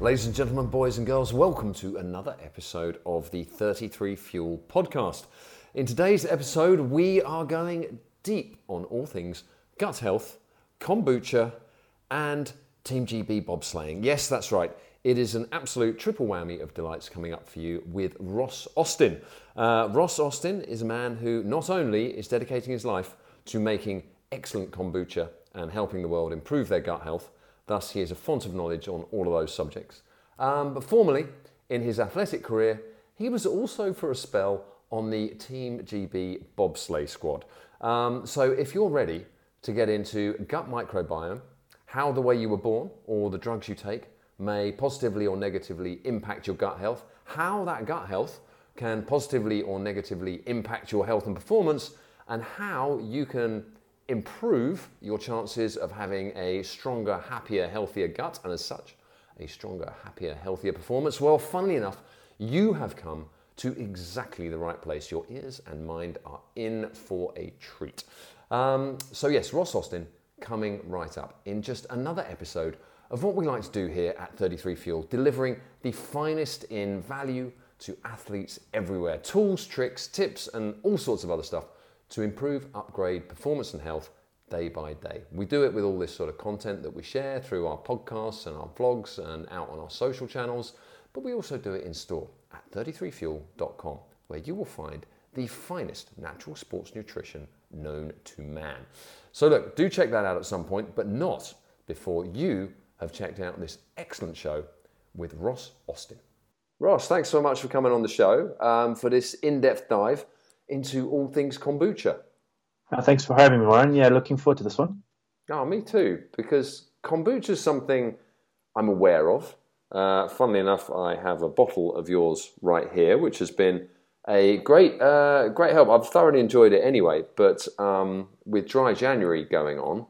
Ladies and gentlemen, boys and girls, welcome to another episode of the 33 Fuel podcast. In today's episode, we are going deep on all things gut health, kombucha, and Team GB bobsleighing. Yes, that's right. It is an absolute triple whammy of delights coming up for you with Ross Austen. Uh, Ross Austen is a man who not only is dedicating his life to making excellent kombucha and helping the world improve their gut health, thus, he is a font of knowledge on all of those subjects. Um, but formerly, in his athletic career, he was also for a spell on the Team GB bobsleigh squad. Um, so, if you're ready to get into gut microbiome, how the way you were born or the drugs you take may positively or negatively impact your gut health, how that gut health can positively or negatively impact your health and performance, and how you can improve your chances of having a stronger, happier, healthier gut, and as such, a stronger, happier, healthier performance. Well, funnily enough, you have come to exactly the right place. Your ears and mind are in for a treat. Um, so, yes, Ross Austen coming right up in just another episode of what we like to do here at 33 Fuel, delivering the finest in value to athletes everywhere. Tools, tricks, tips, and all sorts of other stuff to improve, upgrade performance and health day by day. We do it with all this sort of content that we share through our podcasts and our vlogs and out on our social channels, but we also do it in store at 33fuel.com, where you will find the finest natural sports nutrition known to man. So, look, do check that out at some point, but not before you have checked out this excellent show with Ross Austen. Ross, thanks so much for coming on the show um, for this in depth dive into all things kombucha. Uh, thanks for having me, Warren. Yeah, looking forward to this one. Oh, me too, because kombucha is something I'm aware of. Uh, funnily enough, I have a bottle of yours right here, which has been a great, uh, great help. I've thoroughly enjoyed it anyway, but um, with dry January going on,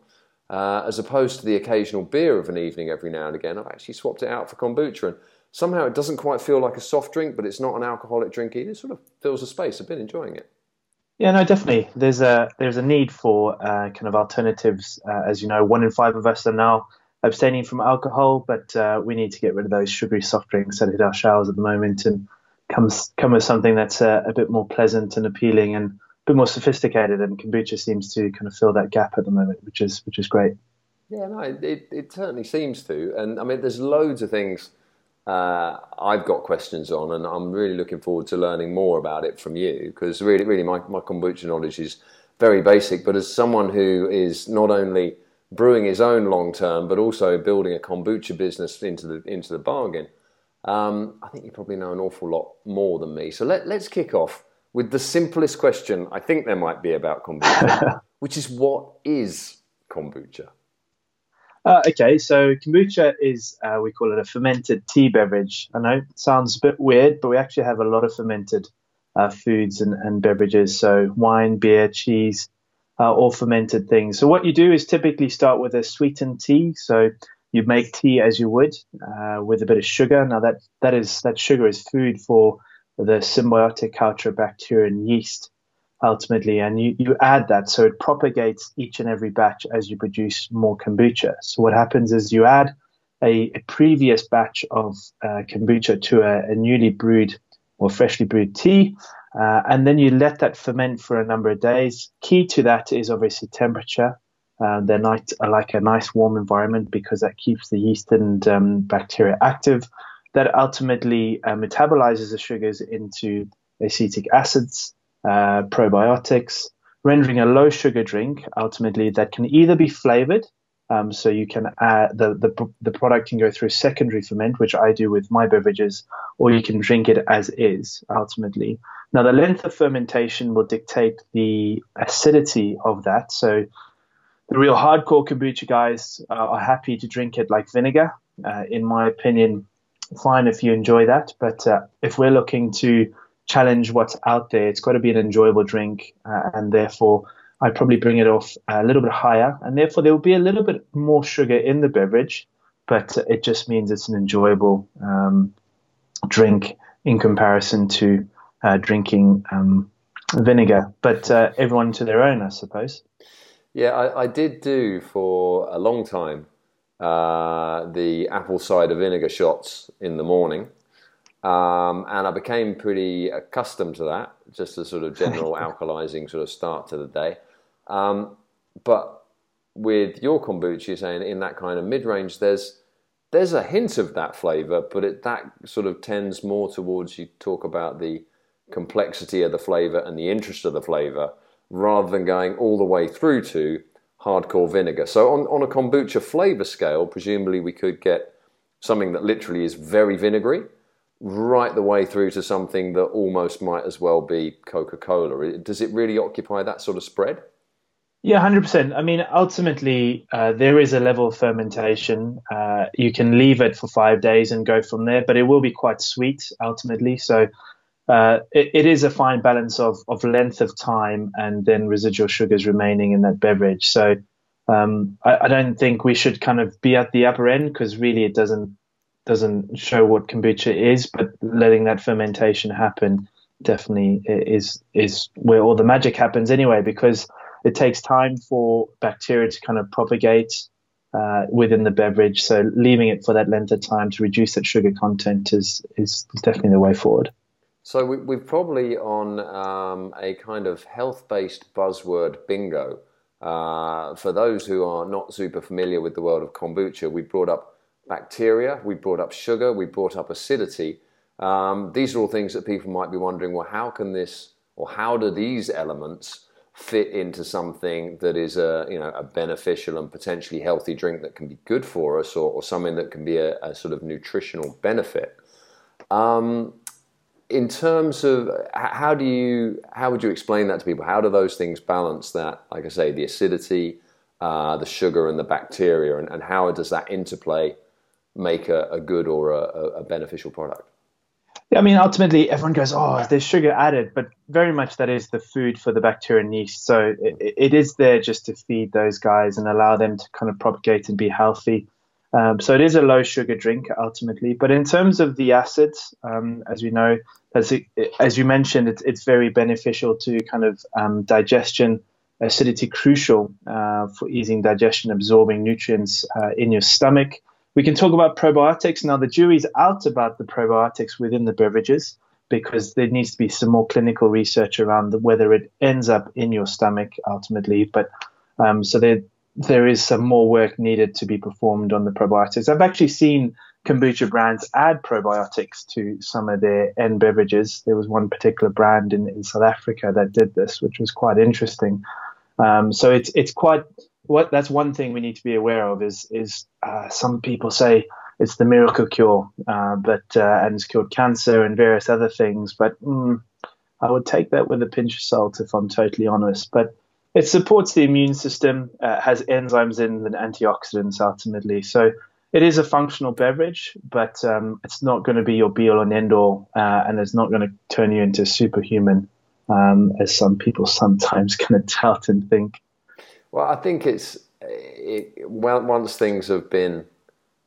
uh, as opposed to the occasional beer of an evening every now and again, I've actually swapped it out for kombucha. And somehow it doesn't quite feel like a soft drink, but it's not an alcoholic drink either. It sort of fills the space. I've been enjoying it. Yeah, no, definitely. There's a there's a need for uh, kind of alternatives. Uh, as you know, one in five of us are now abstaining from alcohol, but uh, we need to get rid of those sugary soft drinks that hit our showers at the moment and come come with something that's uh, a bit more pleasant and appealing and a bit more sophisticated. And kombucha seems to kind of fill that gap at the moment, which is which is great. Yeah, no, it, it certainly seems to. And I mean, there's loads of things uh, I've got questions on, and I'm really looking forward to learning more about it from you because really, really, my, my kombucha knowledge is very basic. But as someone who is not only brewing his own long term, but also building a kombucha business into the into the bargain, um, I think you probably know an awful lot more than me. So let, let's kick off with the simplest question I think there might be about kombucha, which is what is kombucha? Uh, okay, so kombucha is, uh, we call it a fermented tea beverage. I know it sounds a bit weird, but we actually have a lot of fermented uh, foods and, and, beverages. So wine, beer, cheese, uh, all fermented things. So what you do is typically start with a sweetened tea. So you make tea as you would uh, with a bit of sugar. Now that, that is that sugar is food for the symbiotic culture bacteria and yeast ultimately, and you, you add that so it propagates each and every batch as you produce more kombucha. So what happens is you add a, a previous batch of uh, kombucha to a, a, newly brewed or freshly brewed tea, uh, and then you let that ferment for a number of days. Key to that is obviously temperature. Uh, they're not, like a nice warm environment because that keeps the yeast and um, bacteria active. That ultimately uh, metabolizes the sugars into acetic acids, uh, probiotics, rendering a low sugar drink ultimately that can either be flavored. Um, so you can add the, the the product can go through secondary ferment, which I do with my beverages, or you can drink it as is ultimately. Now the length of fermentation will dictate the acidity of that. So the real hardcore kombucha guys uh, are happy to drink it like vinegar. Uh, in my opinion, fine if you enjoy that. But uh, if we're looking to challenge what's out there. It's got to be an enjoyable drink, uh, and therefore I'd probably bring it off a little bit higher, and therefore there will be a little bit more sugar in the beverage, but it just means it's an enjoyable um, drink in comparison to uh, drinking um, vinegar. But uh, everyone to their own, I suppose. Yeah, I, I, did do for a long time uh, the apple cider vinegar shots in the morning. Um, and I became pretty accustomed to that, just a sort of general alkalizing sort of start to the day. Um, but with your kombucha, you're saying in that kind of mid range, there's there's a hint of that flavor, but it, that sort of tends more towards you talk about the complexity of the flavor and the interest of the flavor rather than going all the way through to hardcore vinegar. So on, on a kombucha flavor scale, presumably we could get something that literally is very vinegary right the way through to something that almost might as well be Coca-Cola. Does it really occupy that sort of spread? Yeah, hundred percent. I mean, ultimately, uh, there is a level of fermentation. Uh, you can leave it for five days and go from there, but it will be quite sweet ultimately. So uh, it, it is a fine balance of of length of time and then residual sugars remaining in that beverage. So um, I, I, don't think we should kind of be at the upper end because really it doesn't doesn't show what kombucha is, but letting that fermentation happen definitely is is where all the magic happens anyway because it takes time for bacteria to kind of propagate uh, within the beverage. So leaving it for that length of time to reduce that sugar content is is definitely the way forward. So we, are probably on um, a kind of health-based buzzword bingo. Uh, for those who are not super familiar with the world of kombucha, we brought up bacteria, we brought up sugar, we brought up acidity. Um, these are all things that people might be wondering. Well, how can this, or how do these elements fit into something that is a you know a beneficial and potentially healthy drink that can be good for us, or, or something that can be a, a sort of nutritional benefit. Um, in terms of how do you how would you explain that to people? How do those things balance that? Like I say, the acidity, uh, the sugar, and the bacteria, and, and, how does that interplay make a, a good or a, a beneficial product? Yeah, I mean, ultimately, everyone goes, "Oh, there's sugar added," but very much that is the food for the bacteria and yeast. So it, it is there just to feed those guys and allow them to kind of propagate and be healthy. Um, so it is a low sugar drink ultimately. But in terms of the acids, um, as we know, as, it, as you mentioned, it's, it's very beneficial to kind of um, digestion. Acidity crucial uh, for easing digestion, absorbing nutrients uh, in your stomach. We can talk about probiotics. Now, the jury's out about the probiotics within the beverages because there needs to be some more clinical research around the, whether it ends up in your stomach ultimately. But um, so there, there is some more work needed to be performed on the probiotics. I've actually seen kombucha brands add probiotics to some of their end beverages. There was one particular brand in, in South Africa that did this, which was quite interesting. Um, so it's it's quite what that's one thing we need to be aware of is is uh, some people say it's the miracle cure, uh, but uh, and it's cured cancer and various other things. But mm, I would take that with a pinch of salt if I'm totally honest. But it supports the immune system, uh, has enzymes in and antioxidants ultimately. So it is a functional beverage, but um, it's not going to be your be all and end all, uh, and it's not going to turn you into superhuman, um, as some people sometimes kind of tout and think. Well, I think it's it, well, once things have been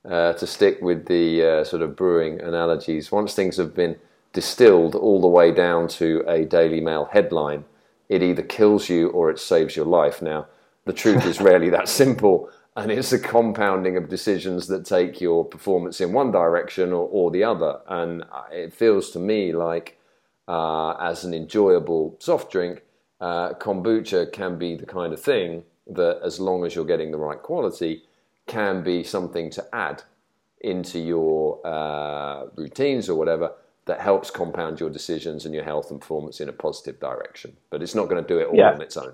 uh, to stick with the uh, sort of brewing analogies, once things have been distilled all the way down to a Daily Mail headline, it either kills you or it saves your life. Now, the truth is rarely that simple, and it's a compounding of decisions that take your performance in one direction or, or the other. And it feels to me like, uh, as an enjoyable soft drink, uh, kombucha can be the kind of thing that as long as you're getting the right quality, can be something to add into your uh, routines or whatever that helps compound your decisions and your health and performance in a positive direction. But it's not going to do it all yeah. on its own.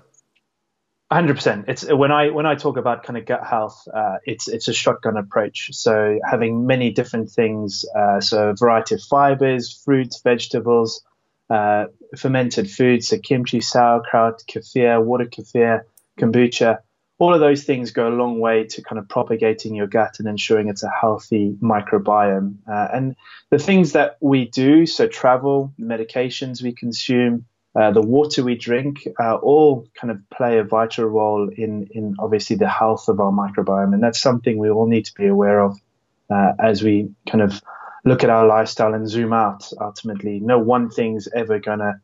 Hundred percent. It's when I when I talk about kind of gut health, uh, it's it's a shotgun approach. So having many different things, uh, so a variety of fibers, fruits, vegetables, uh, fermented foods, so kimchi, sauerkraut, kefir, water kefir, kombucha, all of those things go a long way to kind of propagating your gut and ensuring it's a healthy microbiome. Uh, and the things that we do, so travel, medications we consume, uh, the water we drink, uh, all kind of play a vital role in, in obviously the health of our microbiome. And that's something we all need to be aware of uh, as we kind of look at our lifestyle and zoom out ultimately. No one thing's ever going to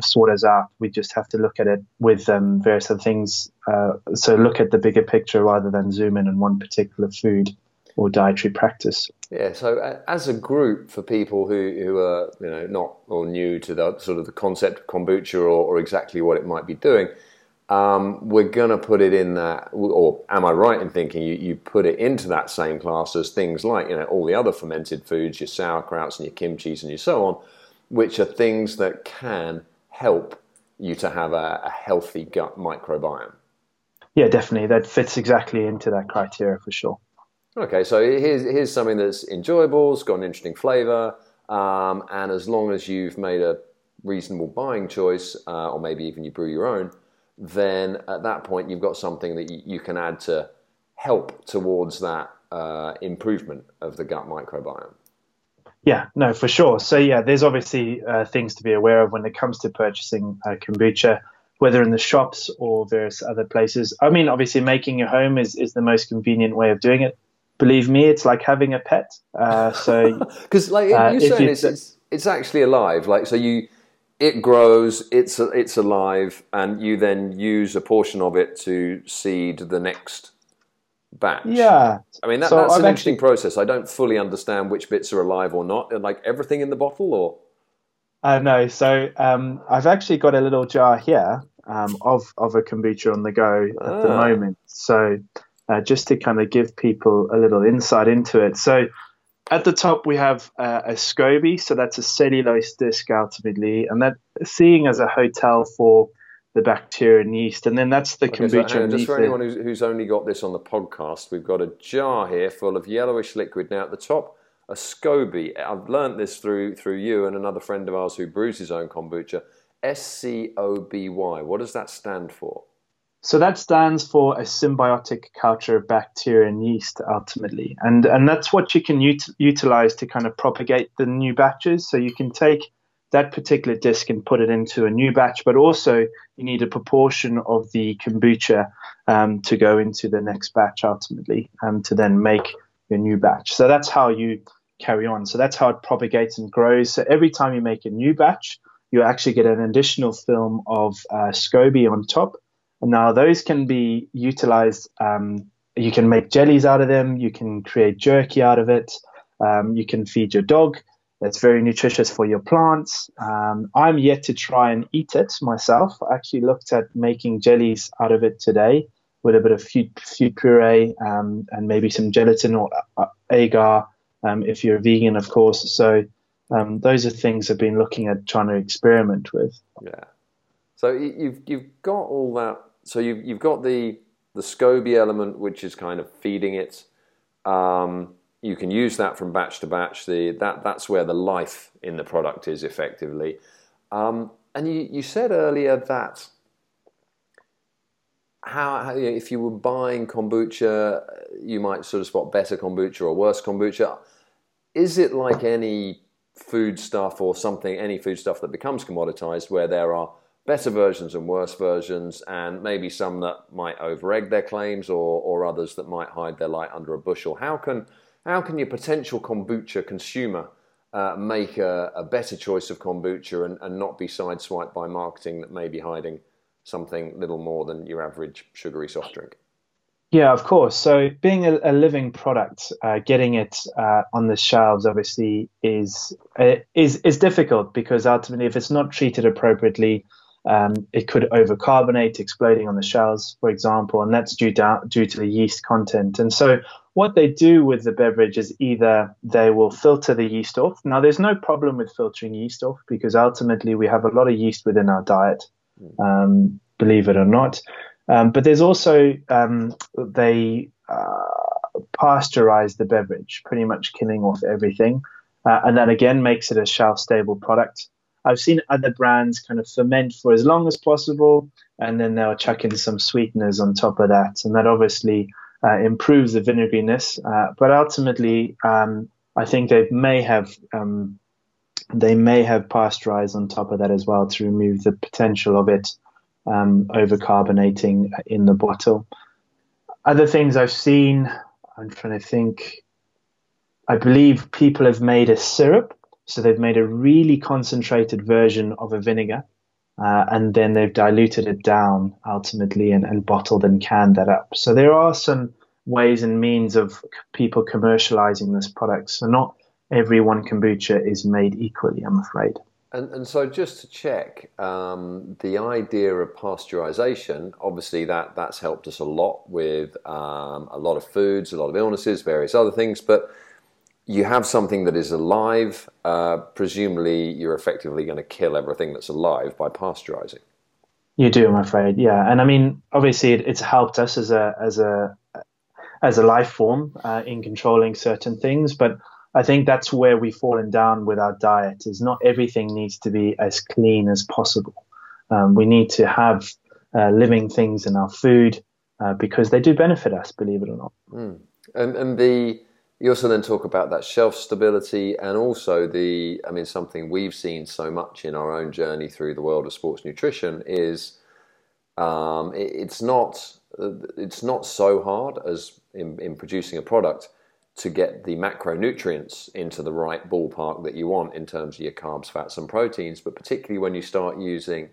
sort us out. We just have to look at it with um, various other things. Uh, so look at the bigger picture rather than zoom in on one particular food or dietary practice. Yeah. So uh, as a group, for people who, who are you know not or new to the sort of the concept of kombucha or, or exactly what it might be doing, um, we're going to put it in that, or am I right in thinking you, you put it into that same class as things like, you know, all the other fermented foods, your sauerkrauts and your kimchis and your so on, which are things that can help you to have a, a healthy gut microbiome? Yeah, definitely. That fits exactly into that criteria for sure. Okay, so here's, here's something that's enjoyable, it's got an interesting flavor, um, and as long as you've made a reasonable buying choice, uh, or maybe even you brew your own, then at that point you've got something that you, you can add to help towards that uh, improvement of the gut microbiome. Yeah, no, for sure. So yeah, there's obviously uh, things to be aware of when it comes to purchasing uh, kombucha, whether in the shops or various other places. I mean, obviously, making your home is, is the most convenient way of doing it. Believe me, it's like having a pet. Uh, so because, like uh, you're saying, it's, it's, it's actually alive. Like so, you it grows, it's it's alive, and you then use a portion of it to seed the next batch. Yeah, I mean that, so that's I've an interesting actually, process. I don't fully understand which bits are alive or not. Like everything in the bottle, or uh, no. So um, I've actually got a little jar here um, of of a kombucha on the go at ah. the moment. So uh, just to kind of give people a little insight into it. So at the top we have uh, a SCOBY, so that's a cellulose disc ultimately, and that seeing as a hotel for the bacteria and yeast, and then that's the okay, kombucha. So, just for anyone who's, who's, only got this on the podcast, we've got a jar here full of yellowish liquid. Now at the top, a SCOBY. I've learnt this through through you and another friend of ours who brews his own kombucha. S C O B Y. What does that stand for? So that stands for a symbiotic culture of bacteria and yeast ultimately. And, and that's what you can ut- utilize to kind of propagate the new batches. So you can take that particular disc and put it into a new batch, but also you need a proportion of the kombucha um, to go into the next batch ultimately um, to then make your new batch. So that's how you carry on. So that's how it propagates and grows. So every time you make a new batch, you actually get an additional film of uh, SCOBY on top And now, those can be utilized. Um, you can make jellies out of them. You can create jerky out of it. Um, you can feed your dog. It's very nutritious for your plants. Um, I'm yet to try and eat it myself. I actually looked at making jellies out of it today with a bit of food puree um, and maybe some gelatin or uh, agar um, if you're a vegan, of course. So um, those are things I've been looking at trying to experiment with. Yeah. So you've you've got all that so you've, you've got the, the SCOBY element, which is kind of feeding it. Um, you can use that from batch to batch. The, that, that's where the life in the product is effectively. Um, and you, you said earlier that how, how, if you were buying kombucha, you might sort of spot better kombucha or worse kombucha. Is it like any food stuff or something, any food stuff that becomes commoditized, where there are better versions and worse versions, and maybe some that might overegg their claims or, or others that might hide their light under a bushel. How can, how can your potential kombucha consumer uh, make a, a, better choice of kombucha and, and not be sideswiped by marketing that may be hiding something little more than your average sugary soft drink? Yeah, of course. So being a, a living product, uh, getting it uh, on the shelves obviously is uh, is is difficult because ultimately, if it's not treated appropriately, um, it could overcarbonate, exploding on the shelves, for example, and that's due, down, due to the yeast content. And so, what they do with the beverage is either they will filter the yeast off. Now, there's no problem with filtering yeast off because ultimately we have a lot of yeast within our diet, um, believe it or not. Um, but there's also um, they uh, pasteurize the beverage, pretty much killing off everything, uh, and that again makes it a shelf stable product. I've seen other brands kind of ferment for as long as possible, and then they'll chuck in some sweeteners on top of that, and that obviously uh, improves the vinegariness. Uh, but ultimately, um, I think they may have um, they may have pasteurized on top of that as well to remove the potential of it um, overcarbonating in the bottle. Other things I've seen, I'm trying to think. I believe people have made a syrup So they've made a really concentrated version of a vinegar, uh, and then they've diluted it down ultimately and, and bottled and canned that up. So there are some ways and means of people commercializing this product. So not every one kombucha is made equally, I'm afraid. And, and so just to check, um, the idea of pasteurization, obviously that, that's helped us a lot with um, a lot of foods, a lot of illnesses, various other things, but you have something that is alive, uh, presumably you're effectively going to kill everything that's alive by pasteurizing. You do, I'm afraid, yeah. And I mean, obviously, it, it's helped us as a as a as a life form uh, in controlling certain things, but I think that's where we've fallen down with our diet. Is not everything needs to be as clean as possible. Um, we need to have uh, living things in our food uh, because they do benefit us, believe it or not. Mm. And and the you also then talk about that shelf stability and also the, I mean, something we've seen so much in our own journey through the world of sports nutrition is um, it, it's not it's not so hard as in, in producing a product to get the macronutrients into the right ballpark that you want in terms of your carbs, fats, and proteins. But particularly when you start using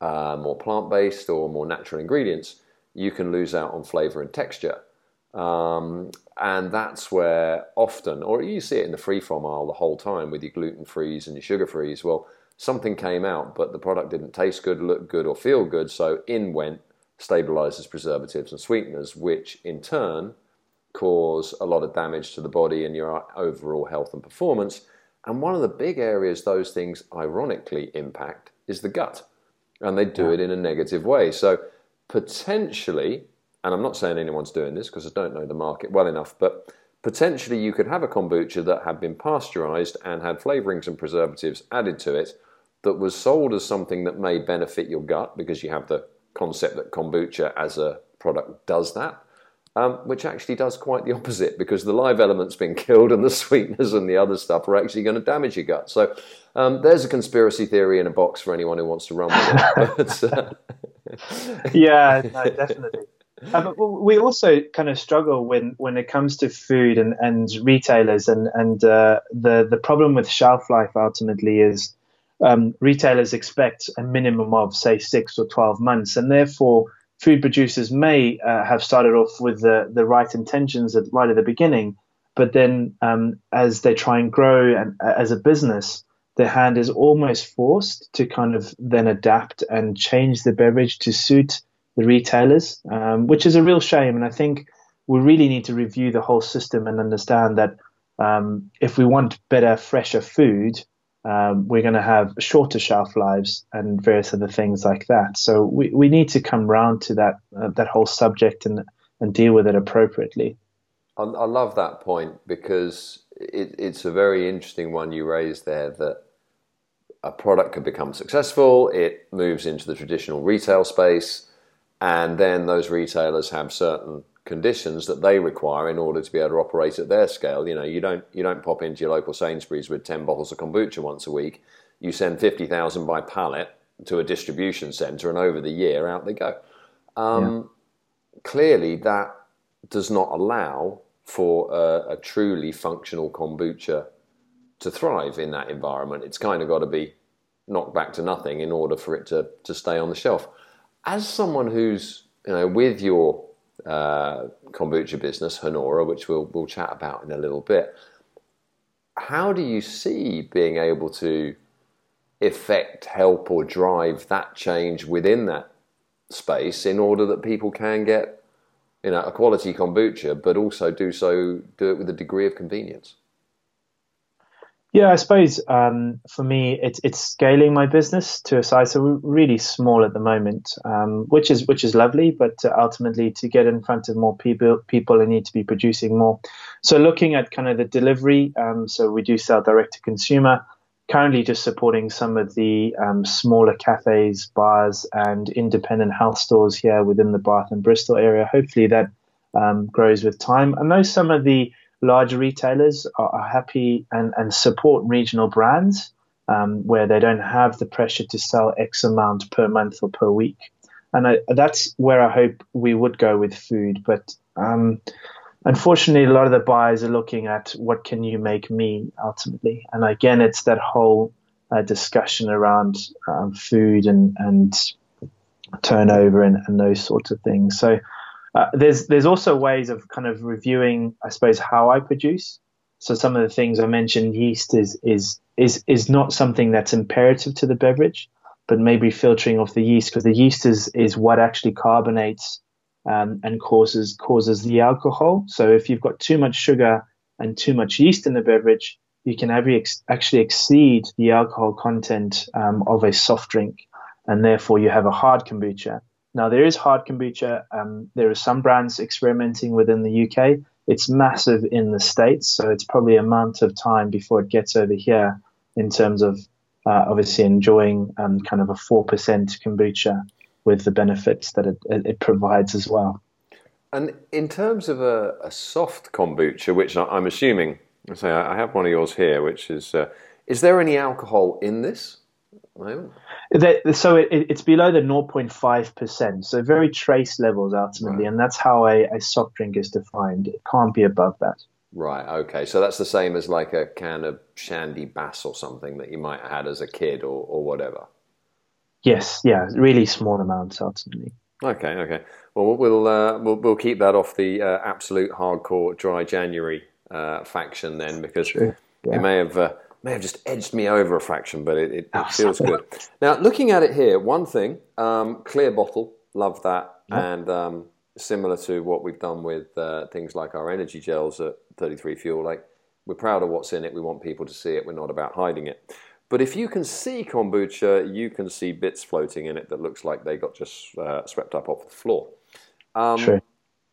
uh, more plant based or more natural ingredients, you can lose out on flavor and texture. Um, and that's where often, or you see it in the free from aisle the whole time with your gluten frees and your sugar frees. Well, something came out, but the product didn't taste good, look good, or feel good. So in went stabilizers, preservatives, and sweeteners, which in turn cause a lot of damage to the body and your overall health and performance. And one of the big areas those things ironically impact is the gut. And they do it in a negative way. So potentially, and I'm not saying anyone's doing this because I don't know the market well enough, but potentially you could have a kombucha that had been pasteurized and had flavorings and preservatives added to it that was sold as something that may benefit your gut because you have the concept that kombucha as a product does that. Um, which actually does quite the opposite because the live element's been killed and the sweeteners and the other stuff are actually going to damage your gut. So um, there's a conspiracy theory in a box for anyone who wants to run with it. But, uh... yeah, no, definitely. Uh, we also kind of struggle when, when it comes to food and, and retailers and and uh, the the problem with shelf life ultimately is um, retailers expect a minimum of say six or twelve months and therefore food producers may uh, have started off with the the right intentions at, right at the beginning but then um, as they try and grow and uh, as a business their hand is almost forced to kind of then adapt and change the beverage to suit the retailers, um, which is a real shame. And I think we really need to review the whole system and understand that um, if we want better, fresher food, um, we're going to have shorter shelf lives and various other things like that. So we, we need to come round to that uh, that whole subject and and deal with it appropriately. I, I love that point because it, it's a very interesting one you raised there that a product can become successful, it moves into the traditional retail space, and then those retailers have certain conditions that they require in order to be able to operate at their scale. You know, you don't you don't pop into your local Sainsbury's with ten bottles of kombucha once a week. You send fifty thousand by pallet to a distribution centre, and over the year, out they go. Um, yeah. Clearly, that does not allow for a, a truly functional kombucha to thrive in that environment. It's kind of got to be knocked back to nothing in order for it to, to stay on the shelf as someone who's you know with your uh, kombucha business, Hanora, which we'll we'll chat about in a little bit, how do you see being able to effect, help, or drive that change within that space in order that people can get you know a quality kombucha, but also do so do it with a degree of convenience? Yeah, I suppose um, for me, it's it's scaling my business to a size so we're really small at the moment, um, which is which is lovely. But ultimately, to get in front of more people, people I need to be producing more. So looking at kind of the delivery, um, so we do sell direct to consumer. Currently, just supporting some of the um, smaller cafes, bars, and independent health stores here within the Bath and Bristol area. Hopefully, that um, grows with time. I know some of the larger retailers are, happy and, and support regional brands um, where they don't have the pressure to sell X amount per month or per week. And I, that's where I hope we would go with food. But um, unfortunately, a lot of the buyers are looking at what can you make me ultimately, and again, it's that whole uh, discussion around um, food and and turnover and, and those sorts of things. So uh, there's there's also ways of kind of reviewing, I suppose, how I produce. So some of the things I mentioned, yeast is is is is not something that's imperative to the beverage, but maybe filtering off the yeast because the yeast is is what actually carbonates um, and causes causes the alcohol. So if you've got too much sugar and too much yeast in the beverage, you can actually exceed the alcohol content um, of a soft drink, and therefore you have a hard kombucha. Now there is hard kombucha. Um, there are some brands experimenting within the UK. It's massive in the states, so it's probably a month of time before it gets over here in terms of uh, obviously enjoying um, kind of a four percent kombucha with the benefits that it, it, provides as well. And in terms of a, a soft kombucha, which I'm assuming I say I have one of yours here, which is uh, is there any alcohol in this? So it, it's below the 0.5%, so very trace levels ultimately, right. and that's how a, a soft drink is defined. It can't be above that. Right. Okay. So that's the same as like a can of Shandy Bass or something that you might have had as a kid or, or whatever. Yes. Yeah. Really small amounts ultimately. Okay. Okay. Well, we'll uh, we'll, we'll keep that off the uh, absolute hardcore dry January uh, faction then, because sure. yeah. it may have uh, may have just edged me over a fraction, but it, it, it feels good. Now, looking at it here, one thing, um, clear bottle, love that, and um, similar to what we've done with uh, things like our energy gels at 33 Fuel, like we're proud of what's in it. We want people to see it. We're not about hiding it. But if you can see kombucha, you can see bits floating in it that looks like they got just uh, swept up off the floor. Um, sure.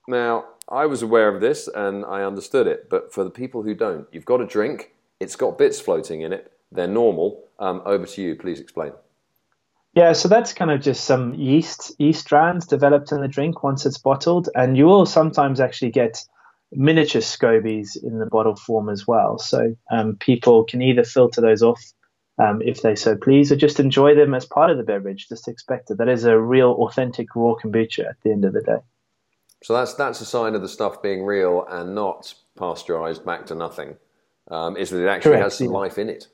Now, I was aware of this and I understood it, but for the people who don't, you've got a drink, it's got bits floating in it, they're normal. Um, over to you, please explain. Yeah, so that's kind of just some yeast yeast strands developed in the drink once it's bottled, and you will sometimes actually get miniature scobies in the bottle form as well. So um, people can either filter those off um, if they so please, or just enjoy them as part of the beverage. Just expect it. That is a real, authentic raw kombucha at the end of the day. So that's that's a sign of the stuff being real and not pasteurized back to nothing. Um, is that it actually Correct, has some life in it?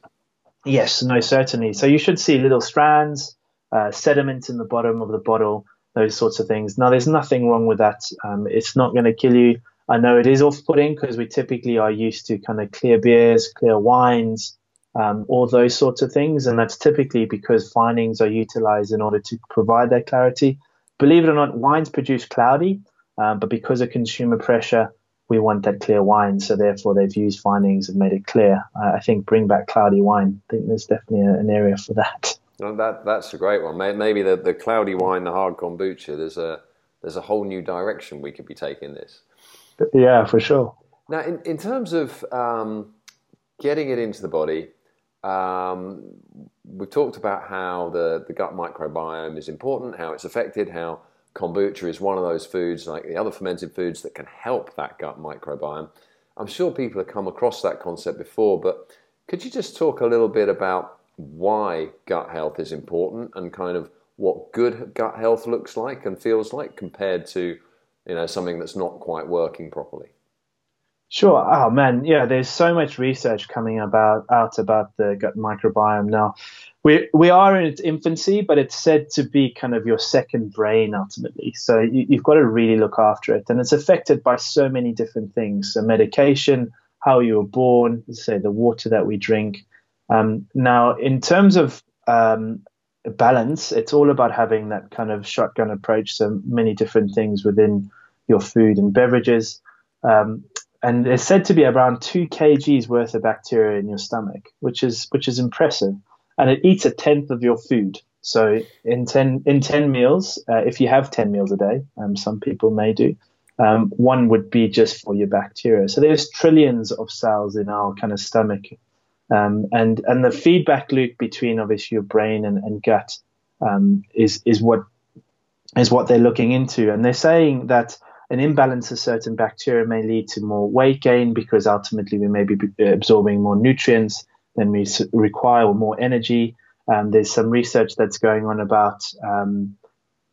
Yes, no, certainly. So you should see little strands, uh, sediment in the bottom of the bottle, those sorts of things. Now, there's nothing wrong with that. Um, it's not going to kill you. I know it is off-putting because we typically are used to kind of clear beers, clear wines, um, all those sorts of things, and that's typically because finings are utilized in order to provide that clarity. Believe it or not, wines produce cloudy, um, but because of consumer pressure, we want that clear wine. So therefore, they've used finings and made it clear. Uh, I think bring back cloudy wine. I think there's definitely a, an area for that. Well, that that's a great one. Maybe the, the cloudy wine, the hard kombucha. There's a there's a whole new direction we could be taking this. Yeah, for sure. Now, in, in terms of um, getting it into the body, um, we've talked about how the, the gut microbiome is important, how it's affected, how kombucha is one of those foods, like the other fermented foods, that can help that gut microbiome. I'm sure people have come across that concept before, but could you just talk a little bit about why gut health is important and kind of what good gut health looks like and feels like compared to you know something that's not quite working properly? Sure. Oh man, yeah. There's so much research coming about out about the gut microbiome now. We we are in its infancy, but it's said to be kind of your second brain ultimately. So you, you've got to really look after it, and it's affected by so many different things: so medication, how you were born, say the water that we drink. Um, now, in terms of um, balance, it's all about having that kind of shotgun approach. So many different things within your food and beverages. Um, and it's said to be around two kgs worth of bacteria in your stomach, which is which is impressive. And it eats a tenth of your food. So in ten in ten meals, uh, if you have ten meals a day, um, some people may do, um, one would be just for your bacteria. So there's trillions of cells in our kind of stomach, um, and and the feedback loop between obviously your brain and, and gut um, is is what is what they're looking into, and they're saying that an imbalance of certain bacteria may lead to more weight gain because ultimately we may be absorbing more nutrients than we require more energy. Um, there's some research that's going on about um,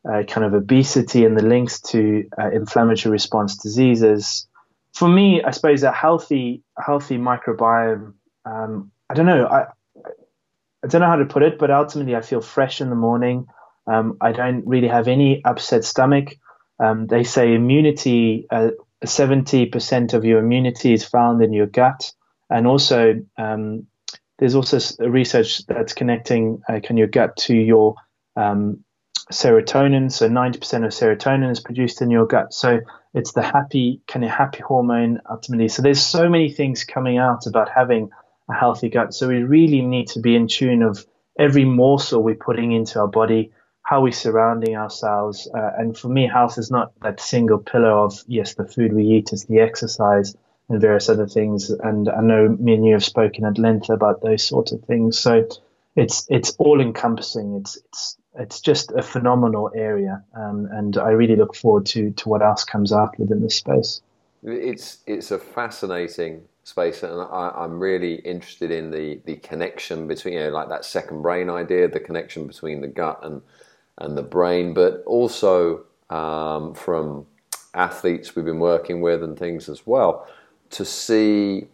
uh, kind of obesity and the links to uh, inflammatory response diseases. for me, I suppose a healthy, healthy microbiome. Um, I don't know. I I don't know how to put it, but ultimately, I feel fresh in the morning. Um, I don't really have any upset stomach. Um, they say immunity, uh, 70% of your immunity is found in your gut. And also, um, there's also research that's connecting uh, your gut to your um, serotonin. So 90% of serotonin is produced in your gut. So it's the happy, kind of happy hormone ultimately. So there's so many things coming out about having a healthy gut. So we really need to be in tune of every morsel we're putting into our body, how we're surrounding ourselves. Uh, and for me, health is not that single pillar of, yes, the food we eat, it's the exercise and various other things. And I know me and you have spoken at length about those sorts of things. So it's it's all encompassing. It's it's it's just a phenomenal area, um, and I really look forward to to what else comes out within this space. It's it's a fascinating space, and I, am really interested in the the connection between you know like that second brain idea, the connection between the gut and and the brain, but also um, from athletes we've been working with and things as well to see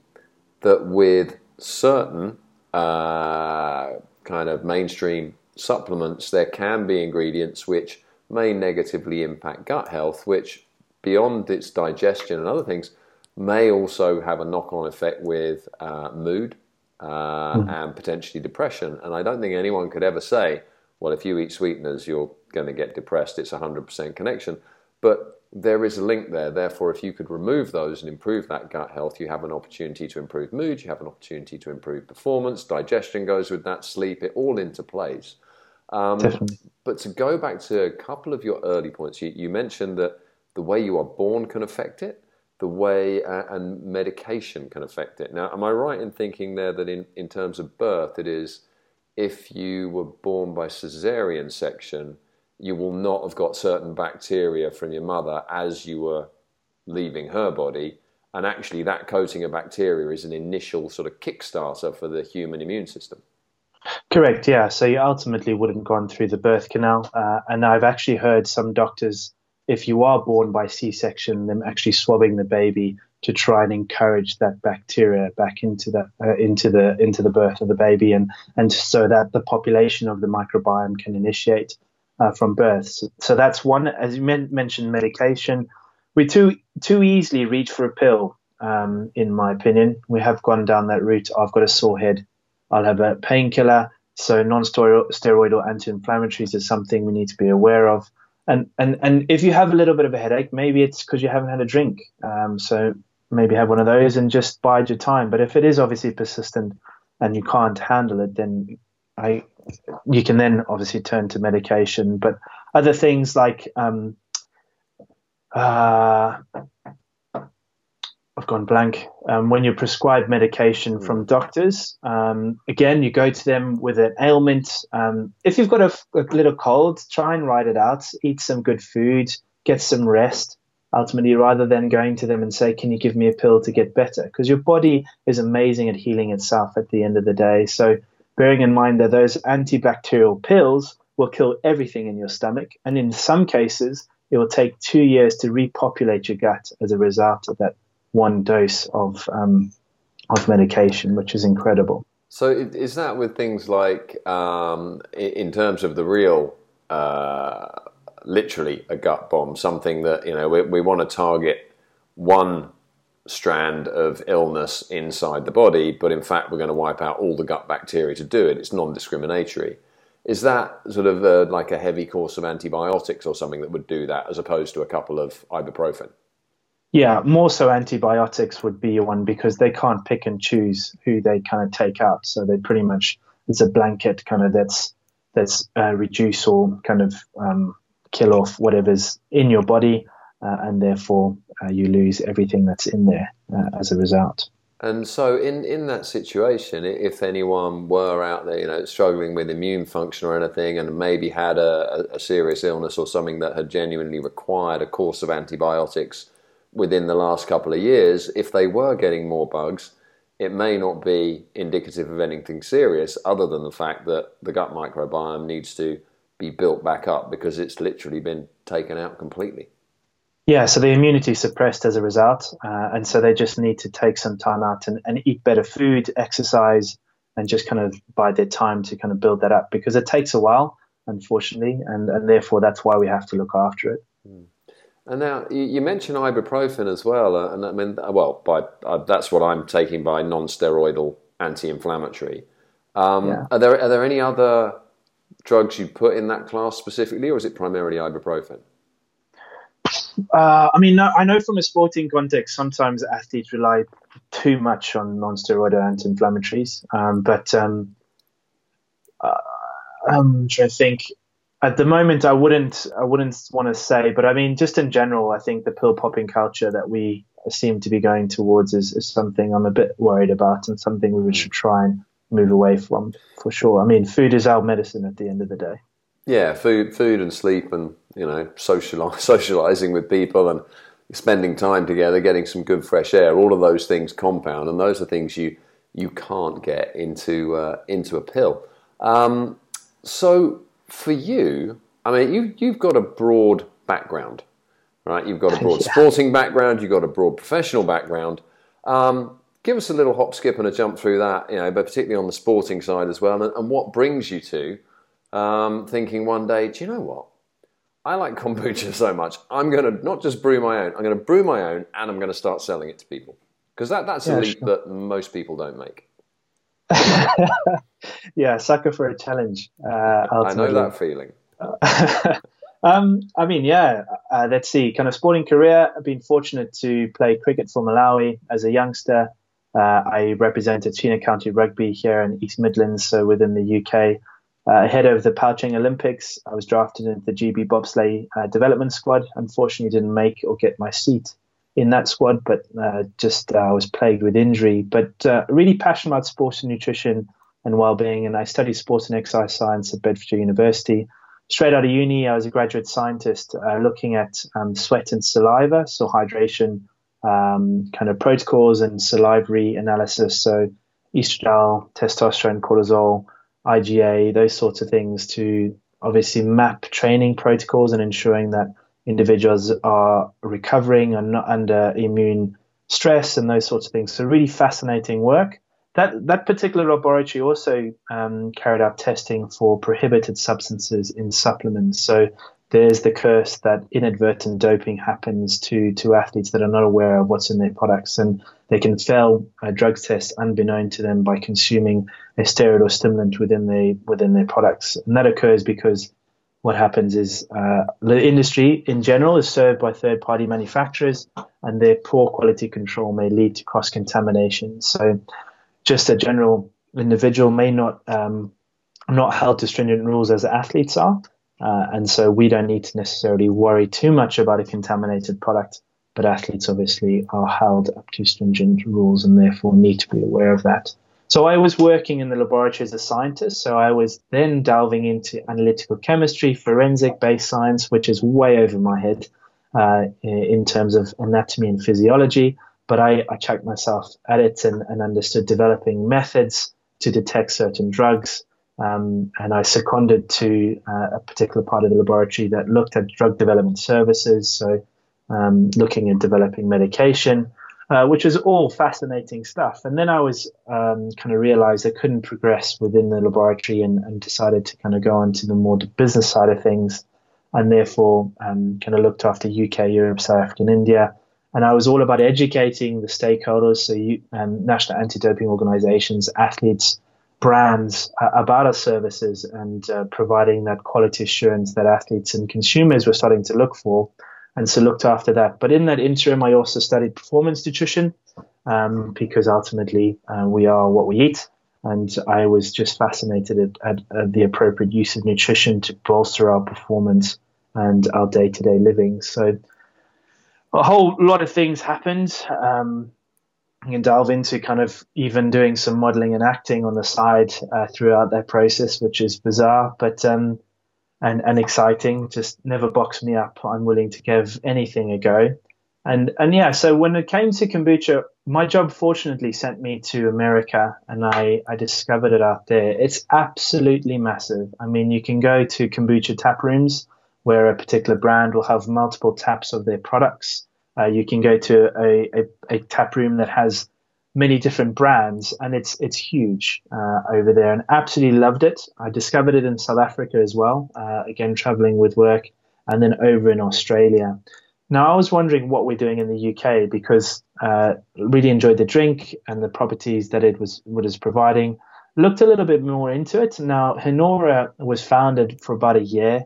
that with certain uh, kind of mainstream supplements, there can be ingredients which may negatively impact gut health, which beyond its digestion and other things may also have a knock-on effect with uh, mood uh, mm. and potentially depression. And I don't think anyone could ever say, well, if you eat sweeteners, you're going to get depressed. It's a 100% connection. But there is a link there. Therefore, if you could remove those and improve that gut health, you have an opportunity to improve mood, you have an opportunity to improve performance, digestion goes with that, sleep, it all interplays. Um, Definitely. But to go back to a couple of your early points, you, you mentioned that the way you are born can affect it, the way uh, and medication can affect it. Now, am I right in thinking there that in, in terms of birth, it is if you were born by cesarean section, you will not have got certain bacteria from your mother as you were leaving her body. And actually, that coating of bacteria is an initial sort of kickstarter for the human immune system. Correct, yeah. So you ultimately wouldn't have gone through the birth canal. Uh, and I've actually heard some doctors, if you are born by C section, them actually swabbing the baby to try and encourage that bacteria back into the uh, into the into the birth of the baby and and so that the population of the microbiome can initiate uh, from birth. So, so, that's one. As you men- mentioned, medication. We too too easily reach for a pill. Um, in my opinion, we have gone down that route. I've got a sore head. I'll have a painkiller. So non-steroidal anti-inflammatories is something we need to be aware of. And and and if you have a little bit of a headache, maybe it's because you haven't had a drink. Um, so maybe have one of those and just bide your time. But if it is obviously persistent and you can't handle it, then I you can then obviously turn to medication, but other things like um, uh, I've gone blank. Um, when you prescribe medication from hmm. doctors, um, again, you go to them with an ailment. Um, if you've got a, a, little cold, try and ride it out. Eat some good food, get some rest. Ultimately, rather than going to them and say, "Can you give me a pill to get better?" Because your body is amazing at healing itself at the end of the day. So bearing in mind that those antibacterial pills will kill everything in your stomach. And in some cases, it will take two years to repopulate your gut as a result of that one dose of, um, of medication, which is incredible. So, is that with things like, um, in terms of the real, uh, literally a gut bomb, something that, you know, we, we want to target one strand of illness inside the body, but in fact, we're going to wipe out all the gut bacteria to do it. It's non discriminatory. Is that sort of a, like a heavy course of antibiotics or something that would do that as opposed to a couple of ibuprofen? Yeah, more so antibiotics would be one because they can't pick and choose who they kind of take out. So they pretty much, it's a blanket kind of that's, that's uh, reduce or kind of um, kill off whatever's in your body uh, and therefore uh, you lose everything that's in there uh, as a result. And so, in, in that situation, if anyone were out there, you know, struggling with immune function or anything, and maybe had a, a serious illness or something that had genuinely required a course of antibiotics within the last couple of years, if they were getting more bugs, it may not be indicative of anything serious, other than the fact that the gut microbiome needs to be built back up because it's literally been taken out completely. Yeah, so the immunity suppressed as a result, uh, and so they just need to take some time out and, and eat better food, exercise, and just kind of bide their time to kind of build that up because it takes a while, unfortunately, and, and therefore that's why we have to look after it. Mm. And now you mentioned ibuprofen as well, uh, and I mean, well, by uh, that's what I'm taking by non-steroidal anti-inflammatory. Um, yeah. Are there are there any other drugs you put in that class specifically, or is it primarily ibuprofen? Uh, I mean, I know from a sporting context, sometimes athletes rely too much on non-steroidal anti-inflammatories, um, but um, uh, I'm trying to think. At the moment, I wouldn't, I wouldn't want to say, but I mean, just in general, I think the pill popping culture that we seem to be going towards is, is something I'm a bit worried about, and something we should try and move away from for sure. I mean, food is our medicine at the end of the day. Yeah, food, food and sleep, and you know, socializing with people and spending time together, getting some good fresh air. All of those things compound, and those are things you you can't get into uh, into a pill. Um, so for you, I mean, you you've got a broad background, right? You've got a broad yeah. sporting background, you've got a broad professional background. Um, give us a little hop, skip, and a jump through that, you know, but particularly on the sporting side as well, and, and what brings you to um, thinking one day, do you know what? I like kombucha so much. I'm going to not just brew my own. I'm going to brew my own, and I'm going to start selling it to people because that, that's yeah, a leap sure. that most people don't make. yeah, sucker for a challenge. Uh, I know that feeling. um, I mean, yeah. Uh, let's see. Kind of sporting career. I've been fortunate to play cricket for Malawi as a youngster. Uh, I represented Senior County Rugby here in East Midlands, so within the UK. Uh, ahead of the PyeongChang Olympics, I was drafted into the GB bobsleigh uh, development squad. Unfortunately, didn't make or get my seat in that squad, but uh, just uh, was plagued with injury. But uh, really passionate about sports and nutrition and well-being, and I studied sports and exercise science at Bedfordshire University. Straight out of uni, I was a graduate scientist uh, looking at um, sweat and saliva, so hydration um, kind of protocols and salivary analysis. So estradiol, testosterone, cortisol IGA, those sorts of things to obviously map training protocols and ensuring that individuals are recovering and not under immune stress and those sorts of things. So really fascinating work. That that particular laboratory also um, carried out testing for prohibited substances in supplements. So there's the curse that inadvertent doping happens to to athletes that are not aware of what's in their products, and they can fail a drug test unbeknown to them by consuming a steroid or stimulant within the within their products, and that occurs because what happens is uh, the industry in general is served by third party manufacturers, and their poor quality control may lead to cross contamination. So, just a general individual may not um, not held to stringent rules as athletes are uh, and so we don't need to necessarily worry too much about a contaminated product, but athletes obviously are held up to stringent rules and therefore need to be aware of that. So I was working in the laboratory as a scientist. So I was then delving into analytical chemistry, forensic based science, which is way over my head uh, in terms of anatomy and physiology. But I, I chucked myself at it and, and understood developing methods to detect certain drugs, um, and I seconded to uh, a particular part of the laboratory that looked at drug development services, so um, looking at developing medication, uh, which was all fascinating stuff. And then I was um, kind of realized I couldn't progress within the laboratory and, and, decided to kind of go on to the more business side of things, and therefore um, kind of looked after UK, Europe, South Africa, and India. And I was all about educating the stakeholders, so you, um, national anti-doping organizations, athletes, brands uh, about our services and uh, providing that quality assurance that athletes and consumers were starting to look for. And so looked after that. But in that interim, I also studied performance nutrition um, because ultimately uh, we are what we eat. And I was just fascinated at, at, at, the appropriate use of nutrition to bolster our performance and our day to day living. So a whole lot of things happened. Um, you can delve into kind of even doing some modeling and acting on the side uh, throughout that process, which is bizarre, but um, and and exciting. Just never box me up. I'm willing to give anything a go. And and yeah, so when it came to kombucha, my job fortunately sent me to America, and I I discovered it out there. It's absolutely massive. I mean, you can go to kombucha tap rooms where a particular brand will have multiple taps of their products. Uh, you can go to a, a, a, tap room that has many different brands, and it's it's huge uh, over there, and absolutely loved it. I discovered it in South Africa as well, uh, again traveling with work, and then over in Australia. Now I was wondering what we're doing in the UK because uh, really enjoyed the drink and the properties that it was what is providing. Looked a little bit more into it. Now Hanora was founded for about a year,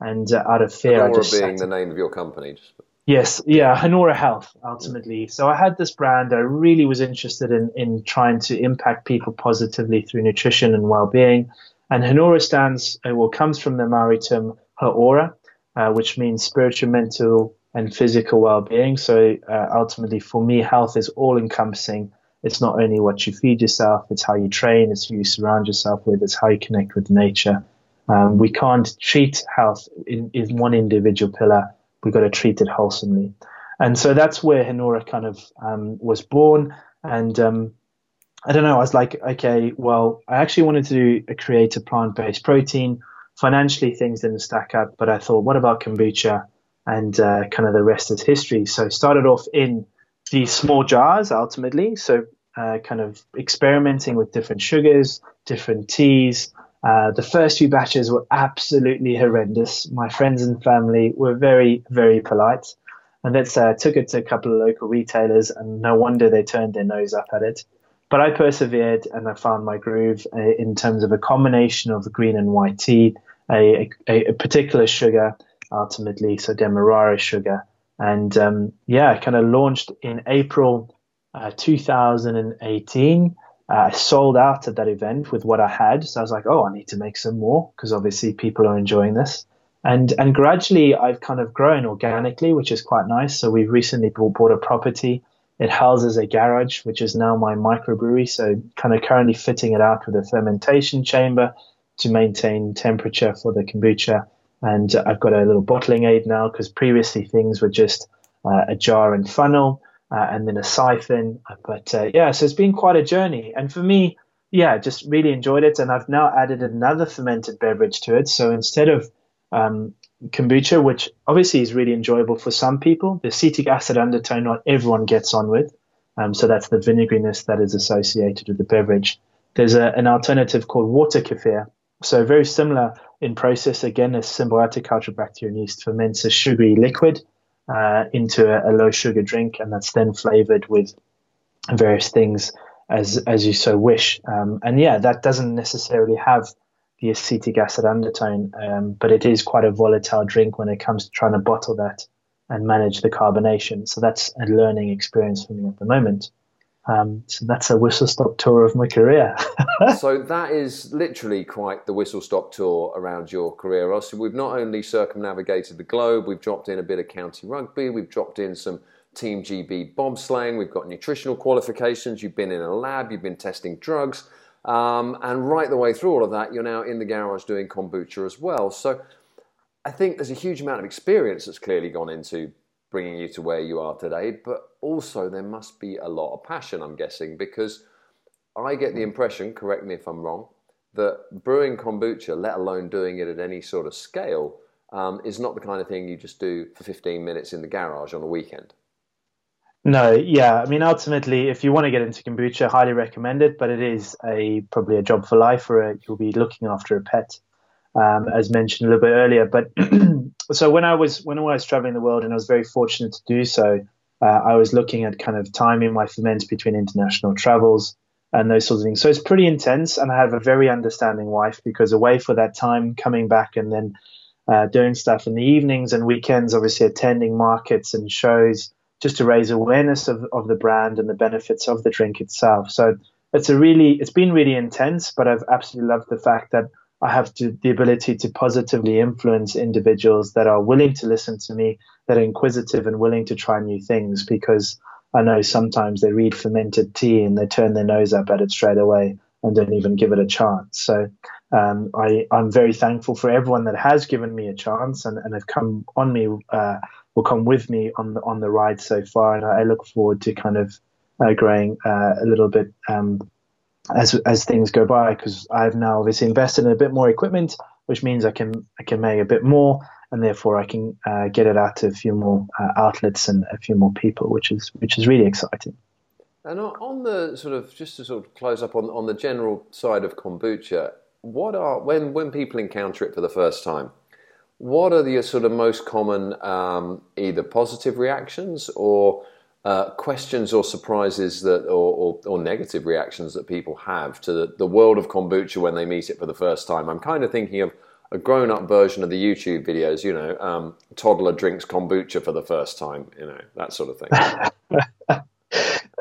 and uh, out of fear, Hanora just being the name of your company. Just... Yes, yeah, Hanora Health ultimately. So I had this brand. I really was interested in in trying to impact people positively through nutrition and well-being. And Hanora stands, uh, well, comes from the Maori term Hauora, uh, which means spiritual, mental, and physical well-being. So uh, ultimately, for me, health is all-encompassing. It's not only what you feed yourself; it's how you train, it's who you surround yourself with, it's how you connect with nature. Um, we can't treat health in, in one individual pillar we've got to treat it wholesomely. And so that's where Hanora kind of um, was born. And um, I don't know, I was like, okay, well, I actually wanted to create a plant based protein. Financially, things didn't stack up, but I thought, what about kombucha? And uh, kind of the rest is history. So started off in these small jars ultimately. So uh, kind of experimenting with different sugars, different teas, uh, the first few batches were absolutely horrendous. My friends and family were very, very polite. And that's uh, took it to a couple of local retailers, and no wonder they turned their nose up at it. But I persevered and I found my groove uh, in terms of a combination of green and white tea, a, a, a particular sugar, ultimately, so Demerara sugar. And um, yeah, I kind of launched in April uh, 2018 uh, I sold out at that event with what I had. So I was like, oh, I need to make some more because obviously people are enjoying this. And and gradually I've kind of grown organically, which is quite nice. So we've recently bought, bought a property. It houses a garage, which is now my microbrewery. So kind of currently fitting it out with a fermentation chamber to maintain temperature for the kombucha. And I've got a little bottling aid now because previously things were just uh, a jar and funnel uh, and then a siphon. But uh, yeah, so it's been quite a journey. And for me, yeah, just really enjoyed it. And I've now added another fermented beverage to it. So instead of um, kombucha, which obviously is really enjoyable for some people, the acetic acid undertone not everyone gets on with. Um, so that's the vinegriness that is associated with the beverage. There's a, an alternative called water kefir. So very similar in process. Again, a symbiotic culture bacteria yeast ferments a sugary liquid uh, into a, a, low sugar drink, and that's then flavored with various things as as you so wish. Um, and yeah, that doesn't necessarily have the acetic acid undertone, um, but it is quite a volatile drink when it comes to trying to bottle that and manage the carbonation. So that's a learning experience for me at the moment. Um, so that's a whistle stop tour of my career. so that is literally quite the whistle stop tour around your career. Also, we've not only circumnavigated the globe, we've dropped in a bit of county rugby, we've dropped in some Team GB bobsleighing, we've got nutritional qualifications, you've been in a lab, you've been testing drugs, um, and right the way through all of that, you're now in the garage doing kombucha as well. So I think there's a huge amount of experience that's clearly gone into bringing you to where you are today, but also there must be a lot of passion, I'm guessing, because I get the impression, correct me if I'm wrong, that brewing kombucha, let alone doing it at any sort of scale, um, is not the kind of thing you just do for 15 minutes in the garage on a weekend. No, yeah. I mean, ultimately, if you want to get into kombucha, highly recommend it, but it is a probably a job for life, or a, you'll be looking after a pet, um, as mentioned a little bit earlier. But so when I was when I was traveling the world, and I was very fortunate to do so, uh, I was looking at kind of timing my ferments between international travels and those sorts of things. So it's pretty intense, and I have a very understanding wife because away for that time, coming back and then uh, doing stuff in the evenings and weekends, obviously attending markets and shows just to raise awareness of, of the brand and the benefits of the drink itself. So it's a really it's been really intense, but I've absolutely loved the fact that I have to, the ability to positively influence individuals that are willing to listen to me, that are inquisitive and willing to try new things because I know sometimes they read fermented tea and they turn their nose up at it straight away and don't even give it a chance. So um, I, am very thankful for everyone that has given me a chance and, and have come on me, uh, will come with me on the on the ride so far, and I, look forward to kind of uh, growing uh, a little bit um, as as things go by because I've now obviously invested in a bit more equipment, which means I can I can make a bit more and therefore I can uh, get it out to a few more uh, outlets and a few more people, which is which is really exciting. And on the sort of just to sort of close up on on the general side of kombucha, what are when when people encounter it for the first time, what are the sort of most common um, either positive reactions or uh, questions or surprises that or, or, or, negative reactions that people have to the, the world of kombucha when they meet it for the first time? I'm kind of thinking of a grown-up version of the YouTube videos. You know, um, toddler drinks kombucha for the first time. You know, that sort of thing.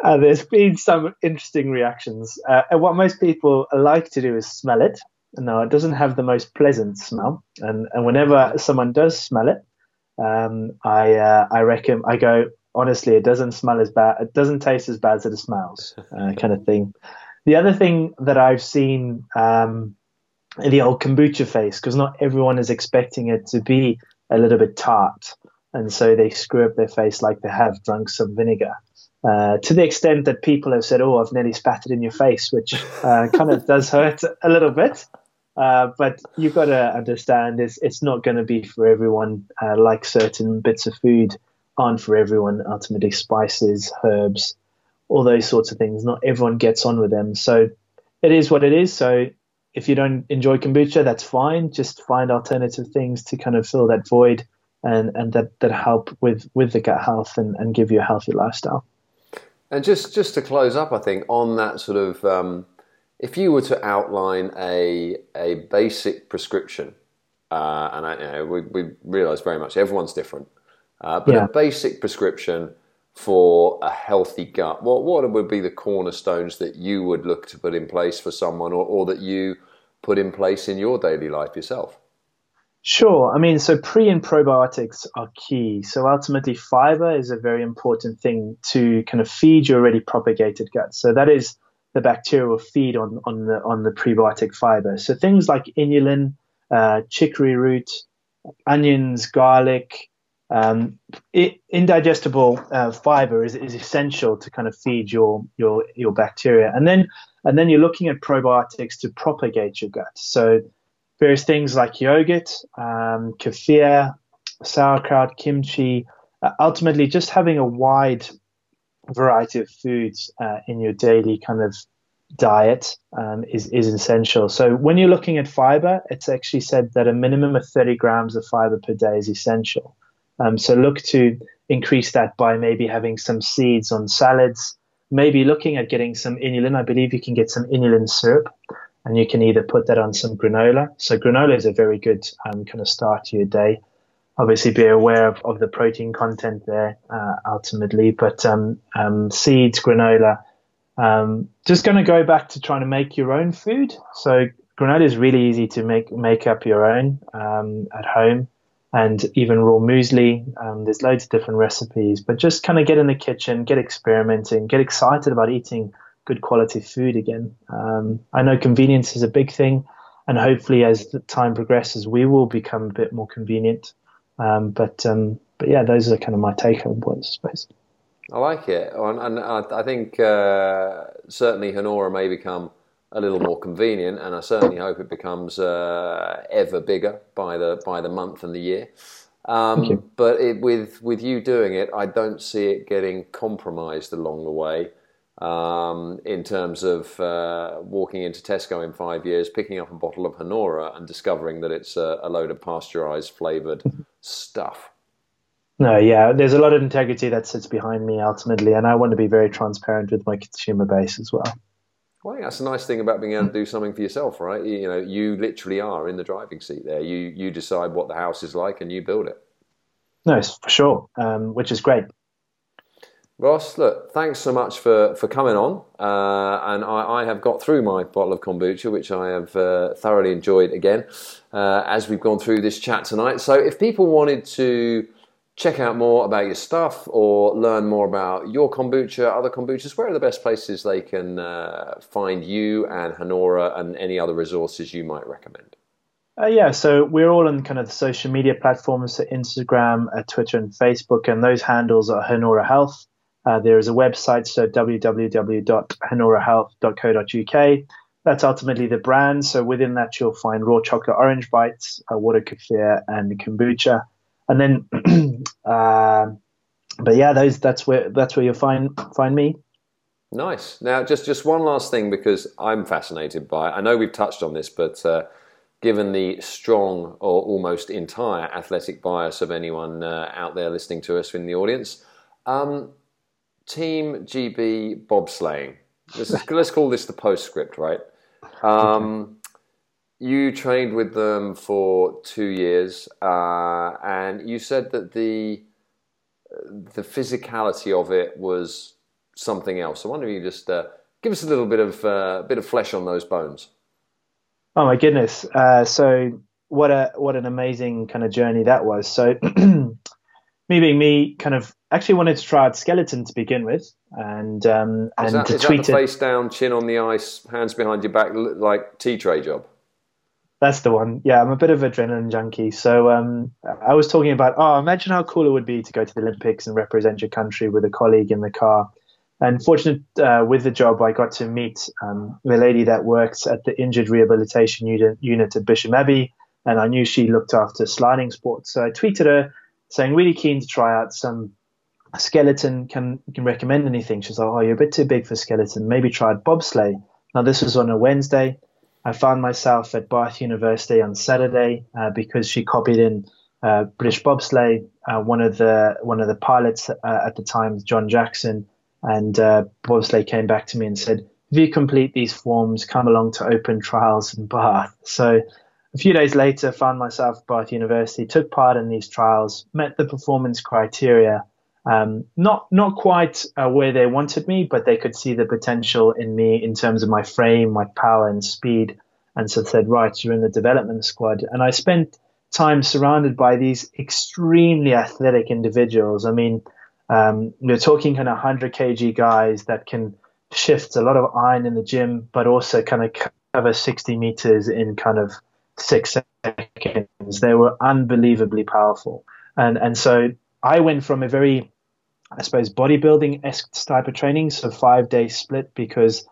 uh, there's been some interesting reactions. Uh, and what most people like to do is smell it. No, it doesn't have the most pleasant smell. And and whenever someone does smell it, um, I uh, I reckon I go honestly, it doesn't smell as bad. It doesn't taste as bad as it smells, uh, kind of thing. The other thing that I've seen um, the old kombucha face because not everyone is expecting it to be a little bit tart, and so they screw up their face like they have drunk some vinegar. Uh, to the extent that people have said, "Oh, I've nearly spat it in your face," which uh, kind of does hurt a little bit. Uh, but you've got to understand, it's it's not going to be for everyone. Uh, like certain bits of food aren't for everyone. Ultimately, spices, herbs, all those sorts of things. Not everyone gets on with them. So it is what it is. So if you don't enjoy kombucha, that's fine. Just find alternative things to kind of fill that void and, and that, that help with, with the gut health and, and give you a healthy lifestyle. And just, just to close up, I think, on that sort of, um, if you were to outline a, a basic prescription, uh, and I, you know, we, we realize very much everyone's different, uh, but yeah. a basic prescription for a healthy gut, what, what would be the cornerstones that you would look to put in place for someone or, or that you put in place in your daily life yourself? Sure. I mean, so pre and probiotics are key. So ultimately, fiber is a very important thing to kind of feed your already propagated gut. So that is the bacteria will feed on, on the on the prebiotic fiber. So things like inulin, uh, chicory root, onions, garlic, um, it, indigestible uh, fiber is, is essential to kind of feed your your your bacteria, and then and then you're looking at probiotics to propagate your gut. So various things like yogurt, um, kefir, sauerkraut, kimchi. Uh, ultimately, just having a wide variety of foods uh, in your daily kind of diet um, is, is essential. So when you're looking at fiber, it's actually said that a minimum of 30 grams of fiber per day is essential. Um, so look to increase that by maybe having some seeds on salads, maybe looking at getting some inulin. I believe you can get some inulin syrup and you can either put that on some granola. So granola is a very good um, kind of start to your day. Obviously, be aware of, of the protein content there uh, ultimately, but um, um, seeds, granola. Um, just going to go back to trying to make your own food. So granola is really easy to make make up your own um, at home and even raw muesli. Um, there's loads of different recipes, but just kind of get in the kitchen, get experimenting, get excited about eating good quality food again. Um, I know convenience is a big thing, and hopefully as the time progresses, we will become a bit more convenient. Um, but um, but yeah, those are kind of my take home points, I suppose. I like it, and I think uh, certainly Hanora may become a little more convenient, and I certainly hope it becomes uh, ever bigger by the by the month and the year. Um, but it, with with you doing it, I don't see it getting compromised along the way. Um, in terms of uh, walking into Tesco in five years, picking up a bottle of Hanora and discovering that it's a, a load of pasteurized flavored stuff. No, yeah, there's a lot of integrity that sits behind me ultimately, and I want to be very transparent with my consumer base as well. Well, I think that's a nice thing about being able to do something for yourself, right? You, know, you literally are in the driving seat there. You you decide what the house is like and you build it. No, for sure, um, which is great. Ross, look, thanks so much for, for coming on. Uh, and I, I, have got through my bottle of kombucha, which I have uh, thoroughly enjoyed again uh, as we've gone through this chat tonight. So, if people wanted to check out more about your stuff or learn more about your kombucha, other kombuchas, where are the best places they can uh, find you and Hanora and any other resources you might recommend? Uh, yeah, so we're all on kind of the social media platforms, so Instagram, uh, Twitter, and Facebook, and those handles are Hanora Health. Uh, there is a website, so www.hanorahealth.co.uk. that's ultimately the brand. So within that, you'll find raw chocolate orange bites, uh, water kefir, and kombucha. And then, uh, but yeah, those that's where that's where you'll find find me. Nice. Now, just just one last thing because I'm fascinated by. I know we've touched on this, but uh, given the strong or almost entire athletic bias of anyone uh, out there listening to us in the audience, um, Team GB bobsleighing. Let's, let's call this the postscript, right? Um, you trained with them for two years, uh, and you said that the the physicality of it was something else. So I wonder if you just uh, give us a little bit of uh, bit of flesh on those bones. Oh my goodness! Uh, so what a what an amazing kind of journey that was. So me being me, kind of actually wanted to try out skeleton to begin with, and um, and is that, to is tweet that the it. face down, chin on the ice, hands behind your back, like tea tray job. That's the one. Yeah, I'm a bit of adrenaline junkie. So um, I was talking about, oh, imagine how cool it would be to go to the Olympics and represent your country with a colleague in the car. And fortunate uh, with the job, I got to meet um, the lady that works at the injured rehabilitation unit, at Bisham Abbey, and I knew she looked after sliding sports. So I tweeted her saying, really keen to try out some skeleton. Can can recommend anything? She's like, oh, you're a bit too big for skeleton. Maybe try bobsleigh. Now this was on a Wednesday. I found myself at Bath University on Saturday uh, because she copied in uh, British bobsleigh. Uh, one of the one of the pilots uh, at the time, John Jackson, and uh, bobsleigh came back to me and said, "If you complete these forms, come along to open trials in Bath." So a few days later, found myself at Bath University, took part in these trials, met the performance criteria. Um, not not quite uh, where they wanted me, but they could see the potential in me in terms of my frame, my power, and speed, and so said, "Right, you're in the development squad." And I spent time surrounded by these extremely athletic individuals. I mean, um, we're talking kind of 100 kg guys that can shift a lot of iron in the gym, but also kind of cover 60 meters in kind of six seconds. They were unbelievably powerful, and and so I went from a very I suppose bodybuilding esque type of training, so five day split because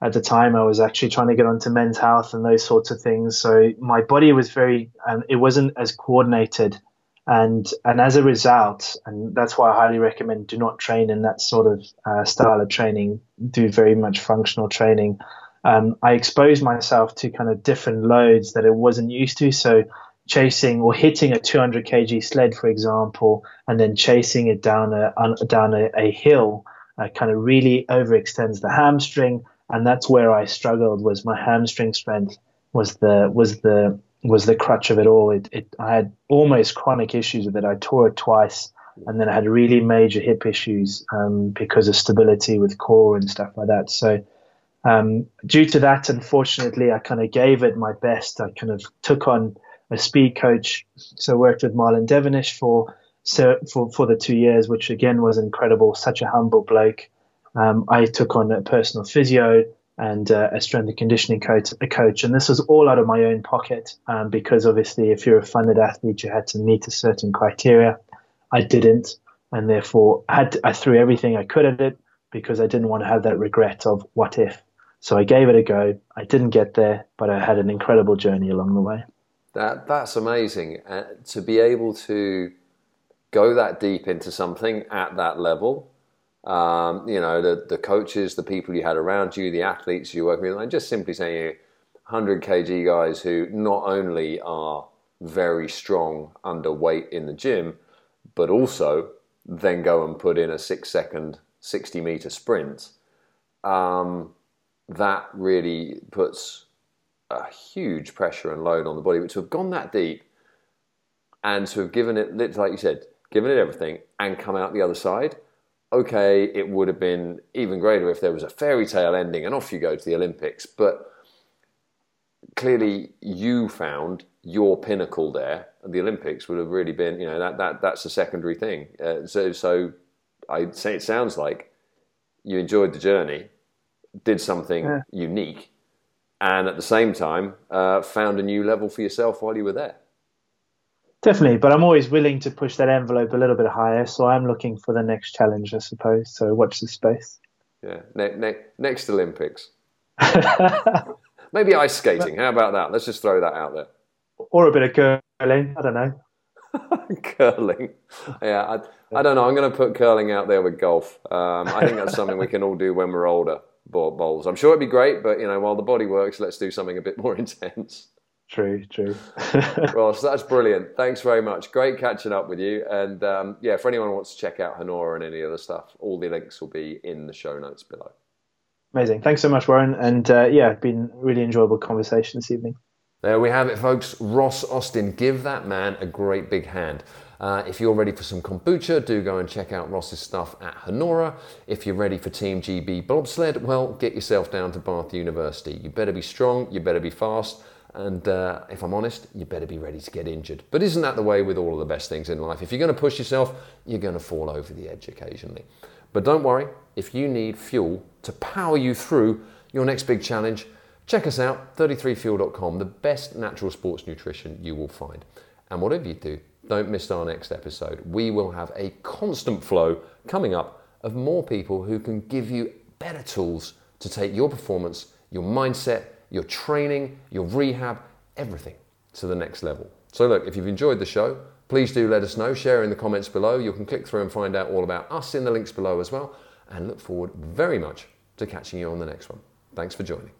at the time I was actually trying to get onto men's health and those sorts of things. So my body was very, and it wasn't as coordinated, and and as a result, and that's why I highly recommend do not train in that sort of uh, style of training. Do very much functional training. Um, I exposed myself to kind of different loads that I wasn't used to. So chasing or hitting a 200 kg sled, for example, and then chasing it down a down a, a hill, uh, kind of really overextends the hamstring, and that's where I struggled. Was my hamstring strength was the was the was the crutch of it all. It, it I had almost chronic issues with it. I tore it twice, and then I had really major hip issues um, because of stability with core and stuff like that. So. Um, due to that, unfortunately, I kind of gave it my best. I kind of took on a speed coach. So worked with Marlon Devonish for for for the two years, which again was incredible. Such a humble bloke. Um, I took on a personal physio and uh, a strength and conditioning coach, a coach, and this was all out of my own pocket um, because obviously, if you're a funded athlete, you had to meet a certain criteria. I didn't, and therefore had to, I threw everything I could at it because I didn't want to have that regret of what if. So I gave it a go. I didn't get there, but I had an incredible journey along the way. That that's amazing uh, to be able to go that deep into something at that level. Um, you know, the the coaches, the people you had around you, the athletes you work with, and just simply saying, 100 kg guys who not only are very strong underweight in the gym, but also then go and put in a six second, 60 meter sprint. Um, that really puts a huge pressure and load on the body. But to have gone that deep and to have given it, like you said, given it everything and come out the other side, okay, it would have been even greater if there was a fairy tale ending and off you go to the Olympics. But clearly, you found your pinnacle there. The Olympics would have really been, you know, that, that that's a secondary thing. Uh, so, so I'd say it sounds like you enjoyed the journey, did something yeah. unique, and at the same time uh, found a new level for yourself while you were there. Definitely, but I'm always willing to push that envelope a little bit higher. So I'm looking for the next challenge, I suppose. So watch the space. Yeah, ne- ne- next Olympics. Maybe ice skating. How about that? Let's just throw that out there. Or a bit of curling. I don't know. curling. Yeah, I, I, don't know. I'm going to put curling out there with golf. Um, I think that's something we can all do when we're older. Bowls. I'm sure it'd be great, but you know, while the body works, let's do something a bit more intense. True, true. Ross, that's brilliant. Thanks very much. Great catching up with you. And um, yeah, for anyone who wants to check out Hanora and any other stuff, all the links will be in the show notes below. Amazing. Thanks so much, Warren. And uh, yeah, been really enjoyable conversation this evening. There we have it, folks. Ross Austen. Give that man a great big hand. Uh, if you're ready for some kombucha, do go and check out Ross's stuff at Hanora. If you're ready for Team GB bobsled, well, get yourself down to Bath University. You better be strong, you better be fast, and uh, if I'm honest, you better be ready to get injured. But isn't that the way with all of the best things in life? If you're going to push yourself, you're going to fall over the edge occasionally. But don't worry, if you need fuel to power you through your next big challenge, check us out 33fuel.com, the best natural sports nutrition you will find. And whatever you do, don't miss our next episode. We will have a constant flow coming up of more people who can give you better tools to take your performance, your mindset, your training, your rehab, everything to the next level. So, look, if you've enjoyed the show, please do let us know. Share in the comments below. You can click through and find out all about us in the links below as well. And look forward very much to catching you on the next one. Thanks for joining.